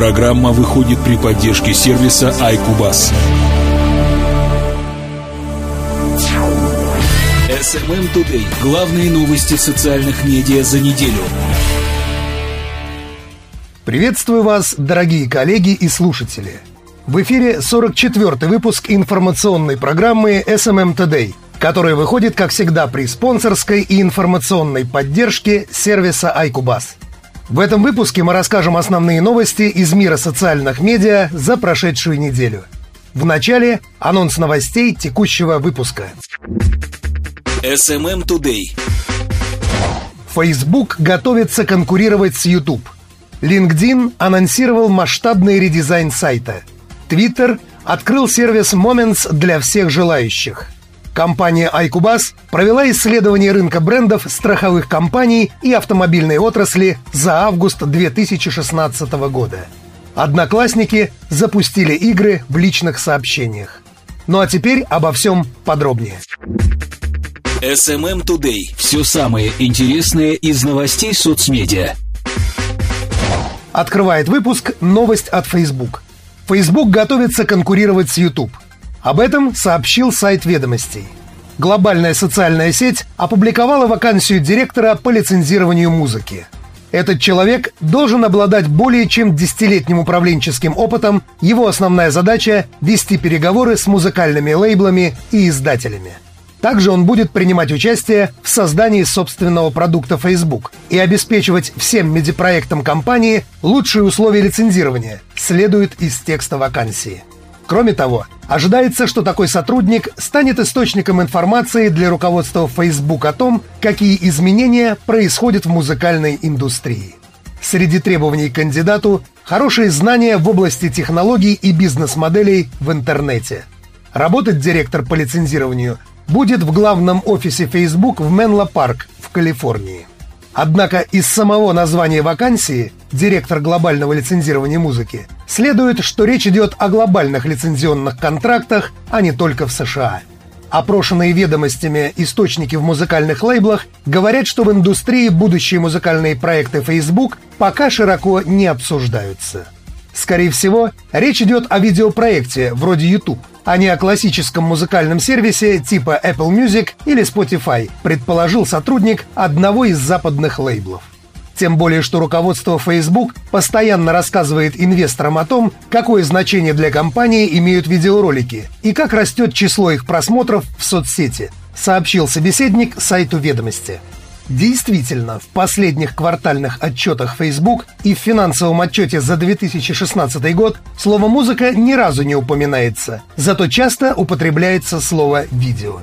Программа выходит при поддержке сервиса iCubus. SMM Today. Главные новости социальных медиа за неделю. Приветствую вас, дорогие коллеги и слушатели. В эфире 44-й выпуск информационной программы SMM Today, которая выходит, как всегда, при спонсорской и информационной поддержке сервиса iCubus. В этом выпуске мы расскажем основные новости из мира социальных медиа за прошедшую неделю. В начале анонс новостей текущего выпуска. SMM Today. Facebook готовится конкурировать с YouTube. LinkedIn анонсировал масштабный редизайн сайта. Twitter открыл сервис Moments для всех желающих – Компания iCubus провела исследование рынка брендов страховых компаний и автомобильной отрасли за август 2016 года. Одноклассники запустили игры в личных сообщениях. Ну а теперь обо всем подробнее. SMM Today. Все самое интересное из новостей соцмедиа. Открывает выпуск новость от Facebook. Facebook готовится конкурировать с YouTube – об этом сообщил сайт ведомостей. Глобальная социальная сеть опубликовала вакансию директора по лицензированию музыки. Этот человек должен обладать более чем десятилетним управленческим опытом. Его основная задача – вести переговоры с музыкальными лейблами и издателями. Также он будет принимать участие в создании собственного продукта Facebook и обеспечивать всем медиапроектам компании лучшие условия лицензирования, следует из текста вакансии. Кроме того, ожидается, что такой сотрудник станет источником информации для руководства Facebook о том, какие изменения происходят в музыкальной индустрии. Среди требований к кандидату – хорошие знания в области технологий и бизнес-моделей в интернете. Работать директор по лицензированию будет в главном офисе Facebook в Менло-Парк в Калифорнии. Однако из самого названия вакансии «Директор глобального лицензирования музыки» следует, что речь идет о глобальных лицензионных контрактах, а не только в США. Опрошенные ведомостями источники в музыкальных лейблах говорят, что в индустрии будущие музыкальные проекты Facebook пока широко не обсуждаются. Скорее всего, речь идет о видеопроекте вроде YouTube, а не о классическом музыкальном сервисе типа Apple Music или Spotify, предположил сотрудник одного из западных лейблов. Тем более, что руководство Facebook постоянно рассказывает инвесторам о том, какое значение для компании имеют видеоролики и как растет число их просмотров в соцсети, сообщил собеседник сайту ведомости. Действительно, в последних квартальных отчетах Facebook и в финансовом отчете за 2016 год слово «музыка» ни разу не упоминается, зато часто употребляется слово «видео».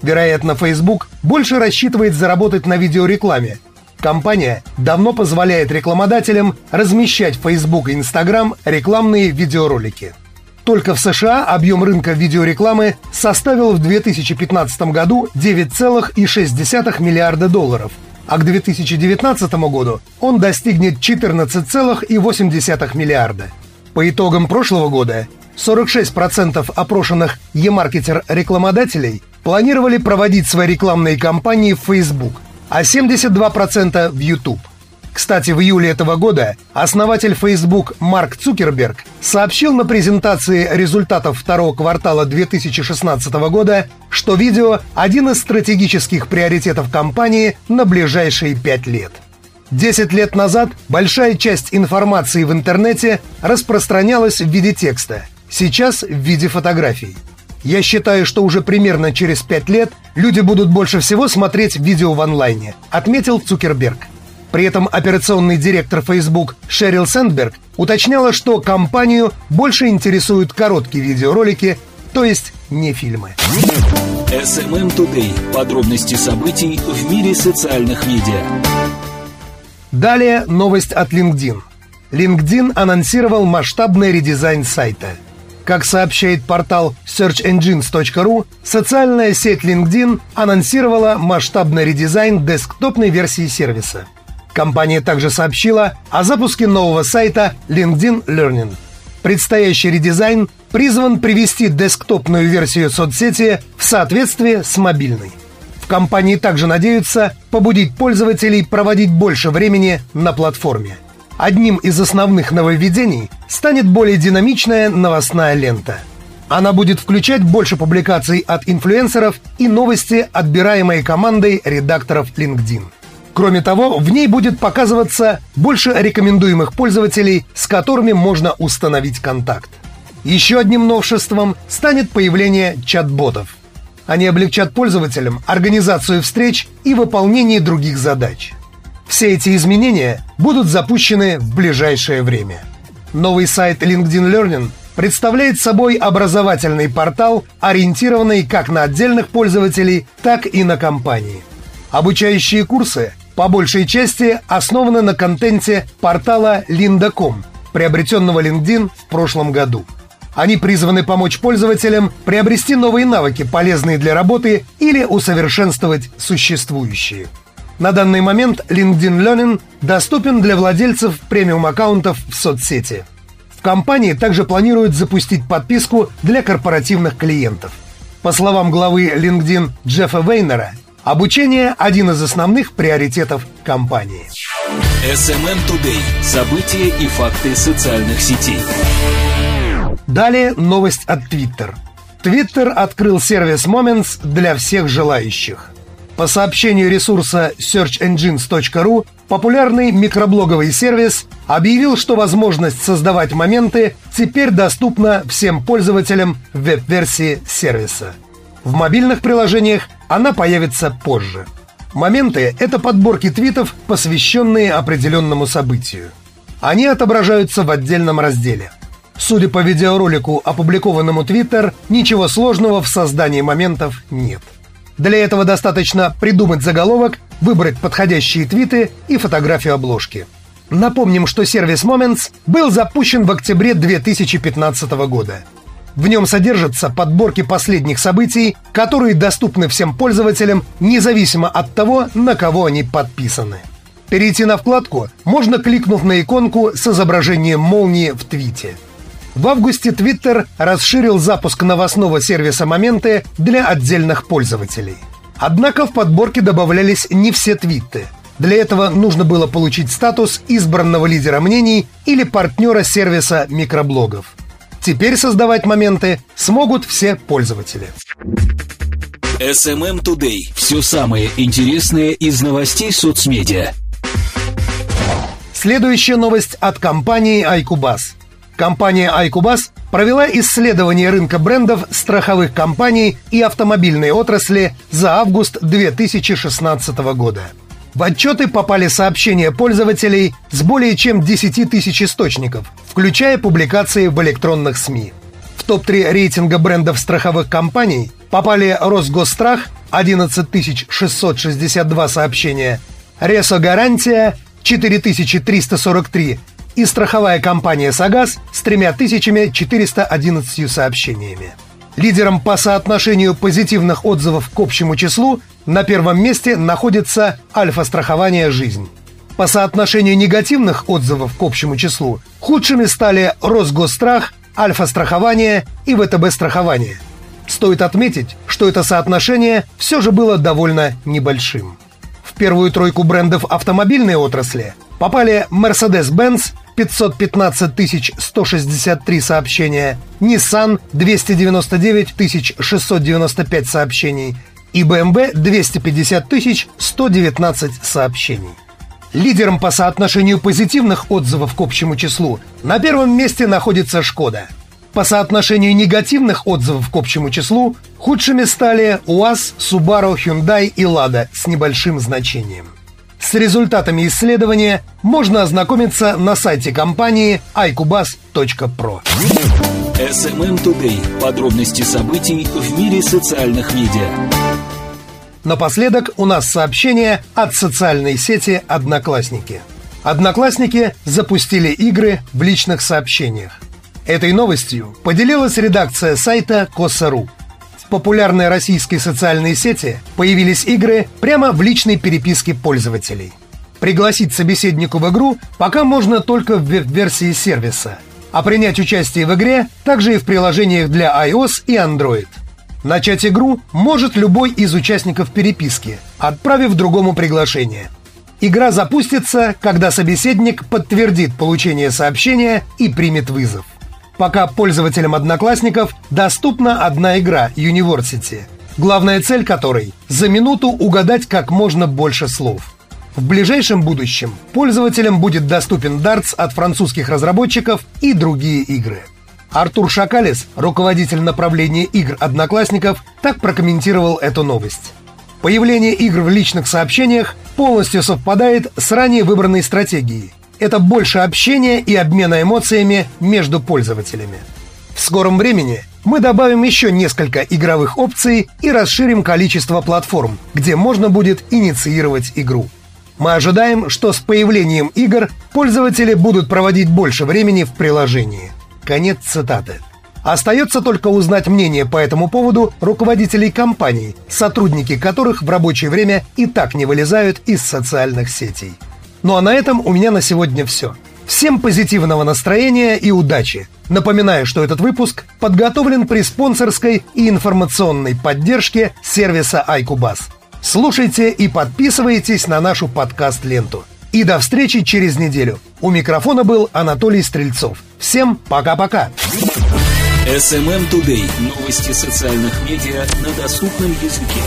Вероятно, Facebook больше рассчитывает заработать на видеорекламе. Компания давно позволяет рекламодателям размещать в Facebook и Instagram рекламные видеоролики – только в США объем рынка видеорекламы составил в 2015 году 9,6 миллиарда долларов, а к 2019 году он достигнет 14,8 миллиарда. По итогам прошлого года 46% опрошенных e-маркетер рекламодателей планировали проводить свои рекламные кампании в Facebook, а 72% в YouTube. Кстати, в июле этого года основатель Facebook Марк Цукерберг сообщил на презентации результатов второго квартала 2016 года, что видео – один из стратегических приоритетов компании на ближайшие пять лет. Десять лет назад большая часть информации в интернете распространялась в виде текста, сейчас в виде фотографий. Я считаю, что уже примерно через пять лет люди будут больше всего смотреть видео в онлайне, отметил Цукерберг. При этом операционный директор Facebook Шерил Сэндберг уточняла, что компанию больше интересуют короткие видеоролики, то есть не фильмы. SMM Today. Подробности событий в мире социальных медиа. Далее новость от LinkedIn. LinkedIn анонсировал масштабный редизайн сайта. Как сообщает портал searchengines.ru, социальная сеть LinkedIn анонсировала масштабный редизайн десктопной версии сервиса – Компания также сообщила о запуске нового сайта LinkedIn Learning. Предстоящий редизайн призван привести десктопную версию соцсети в соответствие с мобильной. В компании также надеются побудить пользователей проводить больше времени на платформе. Одним из основных нововведений станет более динамичная новостная лента. Она будет включать больше публикаций от инфлюенсеров и новости, отбираемые командой редакторов LinkedIn. Кроме того, в ней будет показываться больше рекомендуемых пользователей, с которыми можно установить контакт. Еще одним новшеством станет появление чат-ботов. Они облегчат пользователям организацию встреч и выполнение других задач. Все эти изменения будут запущены в ближайшее время. Новый сайт LinkedIn Learning представляет собой образовательный портал, ориентированный как на отдельных пользователей, так и на компании. Обучающие курсы по большей части основаны на контенте портала Linda.com, приобретенного LinkedIn в прошлом году. Они призваны помочь пользователям приобрести новые навыки, полезные для работы или усовершенствовать существующие – на данный момент LinkedIn Learning доступен для владельцев премиум-аккаунтов в соцсети. В компании также планируют запустить подписку для корпоративных клиентов. По словам главы LinkedIn Джеффа Вейнера, обучение – один из основных приоритетов компании. SMM Today. События и факты социальных сетей. Далее новость от Twitter. Twitter открыл сервис Moments для всех желающих – по сообщению ресурса searchengines.ru, популярный микроблоговый сервис объявил, что возможность создавать моменты теперь доступна всем пользователям веб-версии сервиса. В мобильных приложениях она появится позже. Моменты — это подборки твитов, посвященные определенному событию. Они отображаются в отдельном разделе. Судя по видеоролику, опубликованному Twitter, ничего сложного в создании моментов нет – для этого достаточно придумать заголовок, выбрать подходящие твиты и фотографию обложки. Напомним, что сервис Moments был запущен в октябре 2015 года. В нем содержатся подборки последних событий, которые доступны всем пользователям, независимо от того, на кого они подписаны. Перейти на вкладку можно, кликнув на иконку с изображением молнии в твите – в августе Twitter расширил запуск новостного сервиса «Моменты» для отдельных пользователей. Однако в подборке добавлялись не все твиты. Для этого нужно было получить статус избранного лидера мнений или партнера сервиса микроблогов. Теперь создавать моменты смогут все пользователи. SMM Today. Все самое интересное из новостей соцмедиа. Следующая новость от компании iCubus. Компания iCubus провела исследование рынка брендов страховых компаний и автомобильной отрасли за август 2016 года. В отчеты попали сообщения пользователей с более чем 10 тысяч источников, включая публикации в электронных СМИ. В топ-3 рейтинга брендов страховых компаний попали Росгосстрах 11 662 сообщения, Ресо Гарантия 4343 и страховая компания «Сагаз» с 3411 сообщениями. Лидером по соотношению позитивных отзывов к общему числу на первом месте находится Альфа-страхование «Жизнь». По соотношению негативных отзывов к общему числу худшими стали Росгосстрах, Альфа-страхование и ВТБ-страхование. Стоит отметить, что это соотношение все же было довольно небольшим. В первую тройку брендов автомобильной отрасли попали Mercedes-Benz, 515 163 сообщения, Nissan 299 695 сообщений и BMW 250 119 сообщений. Лидером по соотношению позитивных отзывов к общему числу на первом месте находится «Шкода». По соотношению негативных отзывов к общему числу худшими стали УАЗ, Subaru, Hyundai и Lada с небольшим значением. С результатами исследования можно ознакомиться на сайте компании iCubus.pro. SMM Today. Подробности событий в мире социальных медиа. Напоследок у нас сообщение от социальной сети «Одноклассники». Одноклассники запустили игры в личных сообщениях. Этой новостью поделилась редакция сайта Коса.ру популярной российской социальной сети появились игры прямо в личной переписке пользователей. Пригласить собеседнику в игру пока можно только в версии сервиса, а принять участие в игре также и в приложениях для iOS и Android. Начать игру может любой из участников переписки, отправив другому приглашение. Игра запустится, когда собеседник подтвердит получение сообщения и примет вызов. Пока пользователям Одноклассников доступна одна игра University, главная цель которой – за минуту угадать как можно больше слов. В ближайшем будущем пользователям будет доступен Darts от французских разработчиков и другие игры. Артур Шакалис, руководитель направления игр Одноклассников, так прокомментировал эту новость. Появление игр в личных сообщениях полностью совпадает с ранее выбранной стратегией. Это больше общения и обмена эмоциями между пользователями. В скором времени мы добавим еще несколько игровых опций и расширим количество платформ, где можно будет инициировать игру. Мы ожидаем, что с появлением игр пользователи будут проводить больше времени в приложении. Конец цитаты. Остается только узнать мнение по этому поводу руководителей компаний, сотрудники которых в рабочее время и так не вылезают из социальных сетей. Ну а на этом у меня на сегодня все. Всем позитивного настроения и удачи. Напоминаю, что этот выпуск подготовлен при спонсорской и информационной поддержке сервиса iCubus. Слушайте и подписывайтесь на нашу подкаст-ленту. И до встречи через неделю. У микрофона был Анатолий Стрельцов. Всем пока-пока. SMM Today. Новости социальных медиа на доступном языке.